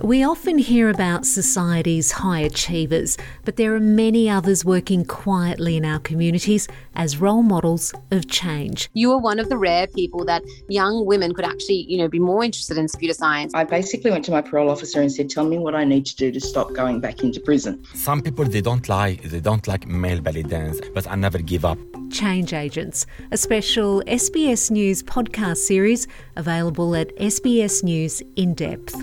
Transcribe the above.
We often hear about society's high achievers, but there are many others working quietly in our communities as role models of change. You are one of the rare people that young women could actually, you know, be more interested in computer science. I basically went to my parole officer and said, "Tell me what I need to do to stop going back into prison." Some people they don't like they don't like male belly dance, but I never give up. Change Agents, a special SBS News podcast series available at SBS News in depth.